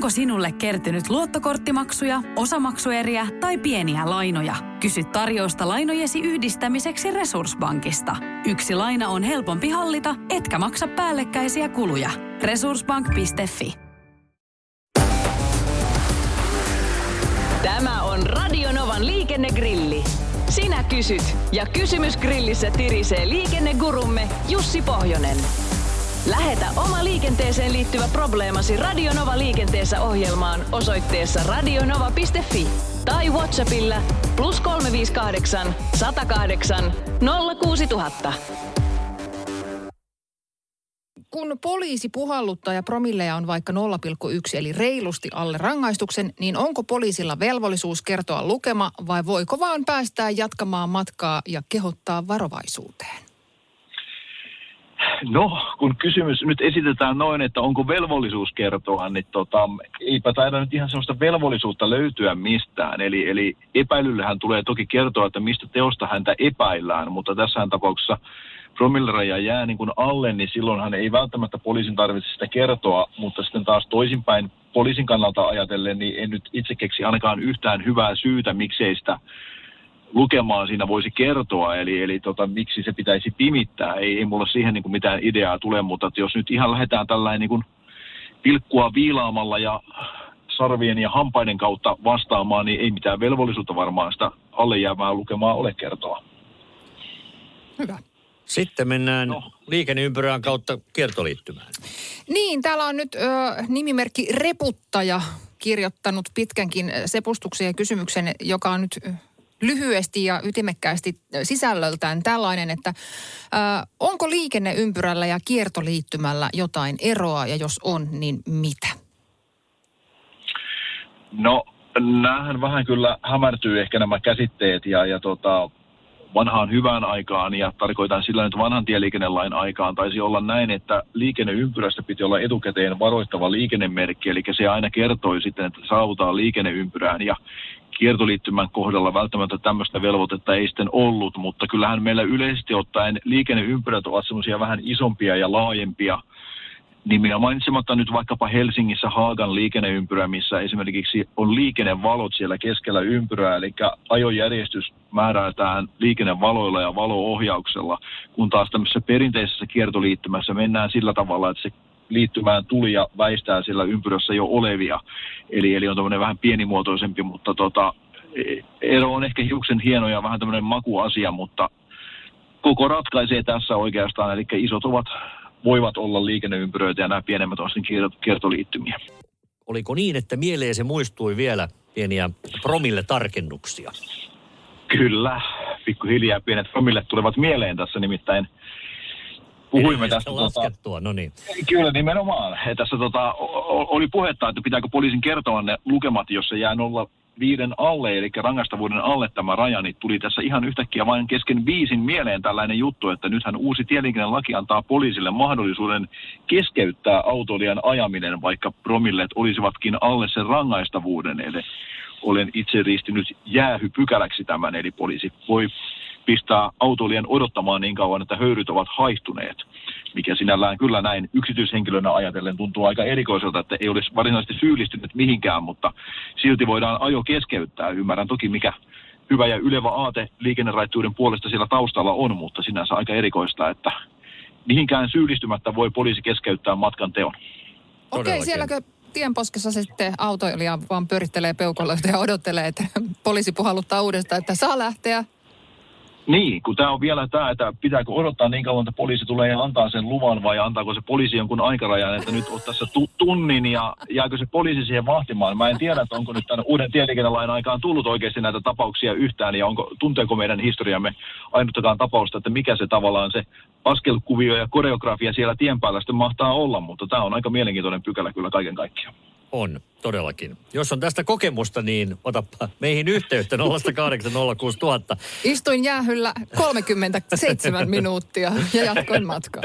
Onko sinulle kertynyt luottokorttimaksuja, osamaksueriä tai pieniä lainoja? Kysy tarjousta lainojesi yhdistämiseksi Resurssbankista. Yksi laina on helpompi hallita, etkä maksa päällekkäisiä kuluja. Resurssbank.fi Tämä on Radionovan liikennegrilli. Sinä kysyt ja kysymys grillissä tirisee liikennegurumme Jussi Pohjonen. Lähetä oma liikenteeseen liittyvä probleemasi Radionova liikenteessä ohjelmaan osoitteessa radionova.fi tai Whatsappilla plus 358 108 06000. Kun poliisi puhalluttaa ja promilleja on vaikka 0,1 eli reilusti alle rangaistuksen, niin onko poliisilla velvollisuus kertoa lukema vai voiko vaan päästää jatkamaan matkaa ja kehottaa varovaisuuteen? No, kun kysymys nyt esitetään noin, että onko velvollisuus kertoa, niin tota, eipä taida nyt ihan sellaista velvollisuutta löytyä mistään. Eli, eli epäilyllähän tulee toki kertoa, että mistä teosta häntä epäillään, mutta tässä tapauksessa promilleraja jää niin kuin alle, niin silloinhan ei välttämättä poliisin tarvitse sitä kertoa, mutta sitten taas toisinpäin poliisin kannalta ajatellen, niin en nyt itse keksi ainakaan yhtään hyvää syytä, miksei sitä lukemaan siinä voisi kertoa, eli, eli tota, miksi se pitäisi pimittää. Ei, ei mulla siihen niin kuin mitään ideaa tule, mutta että jos nyt ihan lähdetään tällainen niin kuin pilkkua viilaamalla ja sarvien ja hampaiden kautta vastaamaan, niin ei mitään velvollisuutta varmaan sitä alle jäävää lukemaa ole kertoa. Hyvä. Sitten mennään no. liikenneympyrän kautta kiertoliittymään. Niin, täällä on nyt ö, nimimerkki Reputtaja kirjoittanut pitkänkin sepustuksen ja kysymyksen, joka on nyt lyhyesti ja ytimekkäästi sisällöltään tällainen, että ö, onko liikenneympyrällä ja kiertoliittymällä jotain eroa ja jos on, niin mitä? No, näähän vähän kyllä hämärtyy ehkä nämä käsitteet ja, ja tota, vanhaan hyvään aikaan, ja tarkoitan sillä nyt vanhan tieliikennelain aikaan, taisi olla näin, että liikenneympyrästä piti olla etukäteen varoittava liikennemerkki, eli se aina kertoi sitten, että saavutaan liikenneympyrään, ja kiertoliittymän kohdalla välttämättä tämmöistä velvoitetta ei sitten ollut, mutta kyllähän meillä yleisesti ottaen liikenneympyrät ovat semmoisia vähän isompia ja laajempia, nimiä mainitsematta nyt vaikkapa Helsingissä Haagan liikenneympyrä, missä esimerkiksi on liikennevalot siellä keskellä ympyrää, eli ajojärjestys määrätään liikennevaloilla ja valoohjauksella, kun taas tämmöisessä perinteisessä kiertoliittymässä mennään sillä tavalla, että se liittymään tuli ja väistää sillä ympyrössä jo olevia. Eli, eli on tämmöinen vähän pienimuotoisempi, mutta tota, ero on ehkä hiuksen hieno ja vähän tämmöinen makuasia, mutta koko ratkaisee tässä oikeastaan, eli isot ovat voivat olla liikenneympyröitä ja nämä pienemmät on kiertoliittymiä. Oliko niin, että mieleen se muistui vielä pieniä promille-tarkennuksia? Kyllä, pikkuhiljaa pienet promille tulevat mieleen tässä nimittäin. Puhuimme tästä. Tota- laskettua, tota, no niin. Kyllä, nimenomaan. Tässä tota, oli puhetta, että pitääkö poliisin kertoa ne lukemat, jos se jää nolla viiden alle, eli rangaistavuuden alle tämä raja, niin tuli tässä ihan yhtäkkiä vain kesken viisin mieleen tällainen juttu, että nythän uusi tieliikennelaki antaa poliisille mahdollisuuden keskeyttää autoilijan ajaminen, vaikka promilleet olisivatkin alle sen rangaistavuuden. Eli olen itse ristinyt jäähypykäläksi tämän, eli poliisi voi pistää autoilijan odottamaan niin kauan, että höyryt ovat haihtuneet mikä sinällään kyllä näin yksityishenkilönä ajatellen tuntuu aika erikoiselta, että ei olisi varsinaisesti syyllistynyt mihinkään, mutta silti voidaan ajo keskeyttää. Ymmärrän toki, mikä hyvä ja ylevä aate liikenneraittuuden puolesta siellä taustalla on, mutta sinänsä aika erikoista, että mihinkään syyllistymättä voi poliisi keskeyttää matkan teon. Okei, okay, sielläkö tienposkessa sitten autoilija vaan pyörittelee peukaloita ja odottelee, että poliisi puhalluttaa uudestaan, että saa lähteä niin, kun tämä on vielä tämä, että pitääkö odottaa niin kauan, että poliisi tulee ja antaa sen luvan vai antaako se poliisi jonkun aikarajan, että nyt on tässä tu- tunnin ja jääkö se poliisi siihen vahtimaan. Mä en tiedä, että onko nyt tämän uuden tieliikennelain aikaan tullut oikeasti näitä tapauksia yhtään ja onko, tunteeko meidän historiamme ainuttakaan tapausta, että mikä se tavallaan se askelkuvio ja koreografia siellä tien päällä sitten mahtaa olla, mutta tämä on aika mielenkiintoinen pykälä kyllä kaiken kaikkiaan. On, todellakin. Jos on tästä kokemusta, niin otapa meihin yhteyttä 0806000. Istuin jäähyllä 37 minuuttia ja jatkoin matkaa.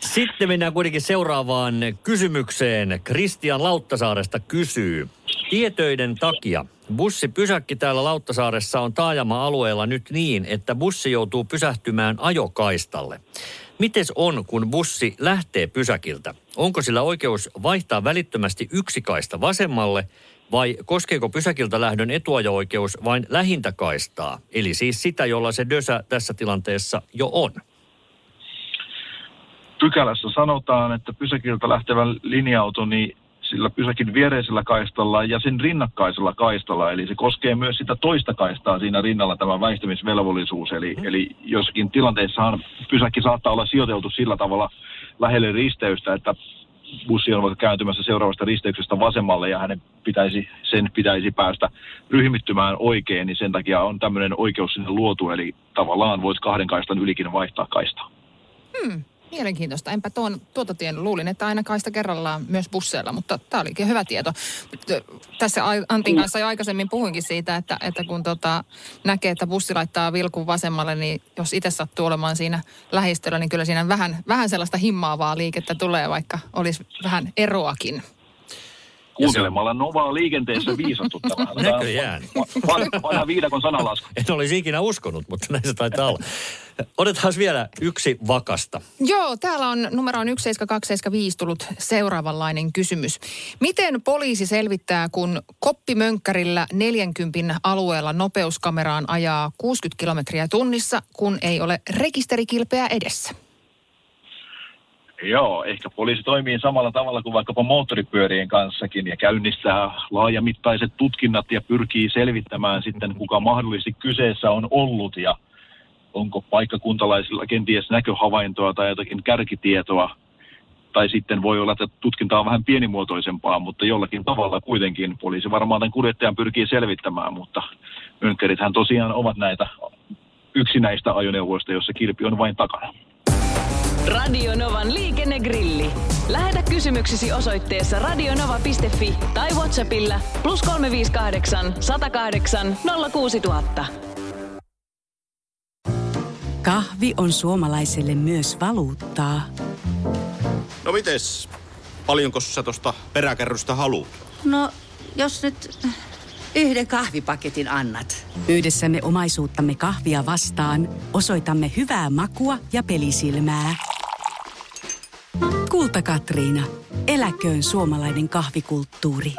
Sitten mennään kuitenkin seuraavaan kysymykseen. Kristian Lauttasaaresta kysyy. Tietöiden takia bussipysäkki täällä Lauttasaaressa on taajama-alueella nyt niin, että bussi joutuu pysähtymään ajokaistalle. Mites on, kun bussi lähtee pysäkiltä? Onko sillä oikeus vaihtaa välittömästi yksi kaista vasemmalle vai koskeeko pysäkiltä lähdön etuajo-oikeus vain lähintä kaistaa? Eli siis sitä, jolla se dösä tässä tilanteessa jo on. Pykälässä sanotaan, että pysäkiltä lähtevä linja-auto, niin sillä pysäkin viereisellä kaistalla ja sen rinnakkaisella kaistalla. Eli se koskee myös sitä toista kaistaa siinä rinnalla tämä väistämisvelvollisuus. Eli, mm. eli jossakin tilanteessahan pysäkki saattaa olla sijoiteltu sillä tavalla lähelle risteystä, että bussi on vaikka kääntymässä seuraavasta risteyksestä vasemmalle ja hänen pitäisi, sen pitäisi päästä ryhmittymään oikein, niin sen takia on tämmöinen oikeus sinne luotu, eli tavallaan voit kahden kaistan ylikin vaihtaa kaistaa. Mielenkiintoista. Enpä tuon, tuota tien luulin, että aina kaista kerrallaan myös busseilla, mutta tämä olikin hyvä tieto. Tässä Antin kanssa jo aikaisemmin puhuinkin siitä, että, että kun tota, näkee, että bussi laittaa vilkun vasemmalle, niin jos itse sattuu olemaan siinä lähistöllä, niin kyllä siinä vähän, vähän sellaista himmaavaa liikettä tulee, vaikka olisi vähän eroakin. Kuuntelemalla Novaa liikenteessä viisastuttavaa. Näköjään. Vanha viidakon sanalasku. En olisi ikinä uskonut, mutta näin se taitaa olla. Otetaan vielä yksi vakasta. Joo, täällä on numeroon 17275 tullut seuraavanlainen kysymys. Miten poliisi selvittää, kun koppimönkkärillä 40 alueella nopeuskameraan ajaa 60 kilometriä tunnissa, kun ei ole rekisterikilpeä edessä? Joo, ehkä poliisi toimii samalla tavalla kuin vaikkapa moottoripyörien kanssakin ja käynnistää laajamittaiset tutkinnat ja pyrkii selvittämään sitten, kuka mahdollisesti kyseessä on ollut ja onko paikkakuntalaisilla kenties näköhavaintoa tai jotakin kärkitietoa. Tai sitten voi olla, että tutkinta on vähän pienimuotoisempaa, mutta jollakin tavalla kuitenkin poliisi varmaan tämän kuljettajan pyrkii selvittämään, mutta mönkkärithän tosiaan ovat näitä yksinäistä ajoneuvoista, jossa kilpi on vain takana. Radio Novan liikennegrilli. Lähetä kysymyksesi osoitteessa radionova.fi tai Whatsappilla plus 358 108 06000. Kahvi on suomalaiselle myös valuuttaa. No mites? Paljonko sä tosta peräkärrystä haluat? No, jos nyt yhden kahvipaketin annat. Yhdessämme omaisuuttamme kahvia vastaan osoitamme hyvää makua ja pelisilmää. Kulta Katriina. Eläköön suomalainen kahvikulttuuri.